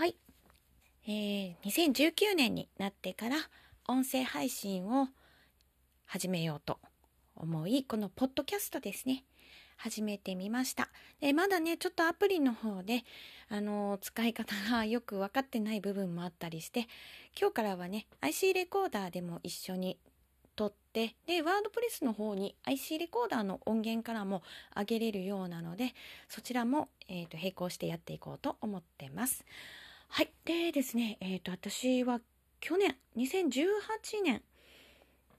はい。えー、2019年になってから音声配信を始めようと思い、このポッドキャストですね。始めてみました。でまだね、ちょっとアプリの方で、あの、使い方がよく分かってない部分もあったりして、今日からはね、IC レコーダーでも一緒に撮って、で、ワードプレスの方に IC レコーダーの音源からも上げれるようなので、そちらも、えーと、並行してやっていこうと思ってます。はい。でですね、えっ、ー、と、私は去年、2018年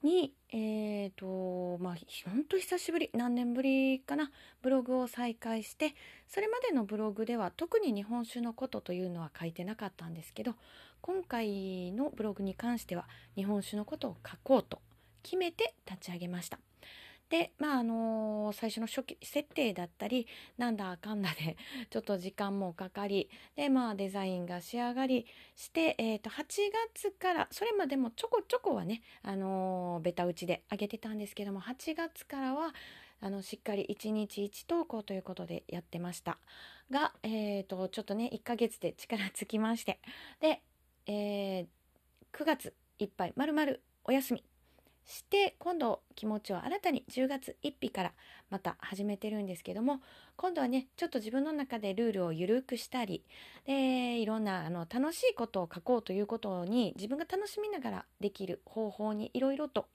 に、えっ、ー、と、まあ、ほんと久しぶり、何年ぶりかな、ブログを再開して、それまでのブログでは特に日本酒のことというのは書いてなかったんですけど、今回のブログに関しては日本酒のことを書こうと決めて立ち上げました。で、まあ、あのー、最初の初期設定だったり、なんだかんだで、ちょっと時間もかかり、で、まあ、デザインが仕上がりして、えっ、ー、と、8月から、それまでもちょこちょこはね、あのー、ベタ打ちで上げてたんですけども、8月からは、あの、しっかり1日1投稿ということでやってました。が、えっ、と、ちょっとね、1ヶ月で力尽きまして、で、え9月いっぱい、まるまるお休みして今度気持ちを新たに10月1日からまた始めてるんですけども今度はねちょっと自分の中でルールを緩くしたりでいろんなあの楽しいことを書こうということに自分が楽しみながらできる方法にいろいろと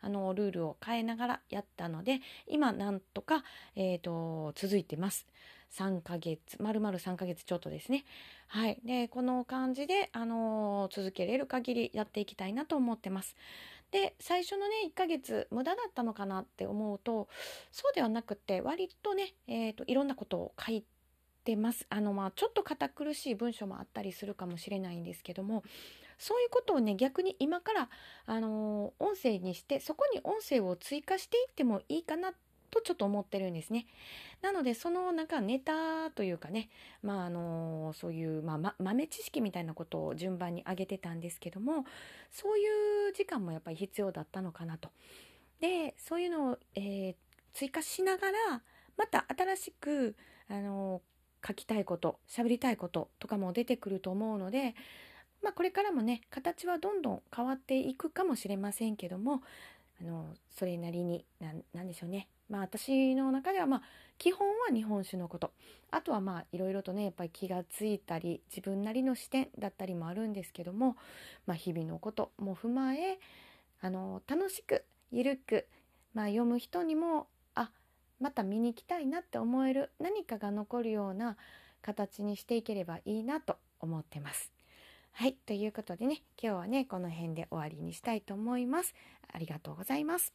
あのルールを変えながらやったので今なんとか、えーと、続いてます。3ヶ月、丸々3ヶ月ちょっとですね。はい。で、この感じで、あのー、続けれる限りやっていきたいなと思ってます。で最初のね1ヶ月無駄だったのかなって思うとそうではなくて割とね、えーと、いろんなことを書いてます。あのまあちょっと堅苦しい文章もあったりするかもしれないんですけどもそういうことをね逆に今からあのー、音声にしてそこに音声を追加していってもいいかなってとちょっと思ってるんですね。なのでそのなんかネタというかねまああのそういう、まあ、ま、豆知識みたいなことを順番に上げてたんですけどもそういう時間もやっぱり必要だったのかなと。でそういうのを、えー、追加しながらまた新しくあの書きたいこと喋りたいこととかも出てくると思うのでまあ、これからもね形はどんどん変わっていくかもしれませんけどもあのそれなりに何でしょうねまあ私の中ではまあ基本は日本酒のことあとはまあいろいろとねやっぱり気がついたり自分なりの視点だったりもあるんですけども、まあ、日々のことも踏まえあの楽しくゆるく、まあ、読む人にもあまた見に行きたいなって思える何かが残るような形にしていければいいなと思ってます。はい。ということでね、今日はね、この辺で終わりにしたいと思います。ありがとうございます。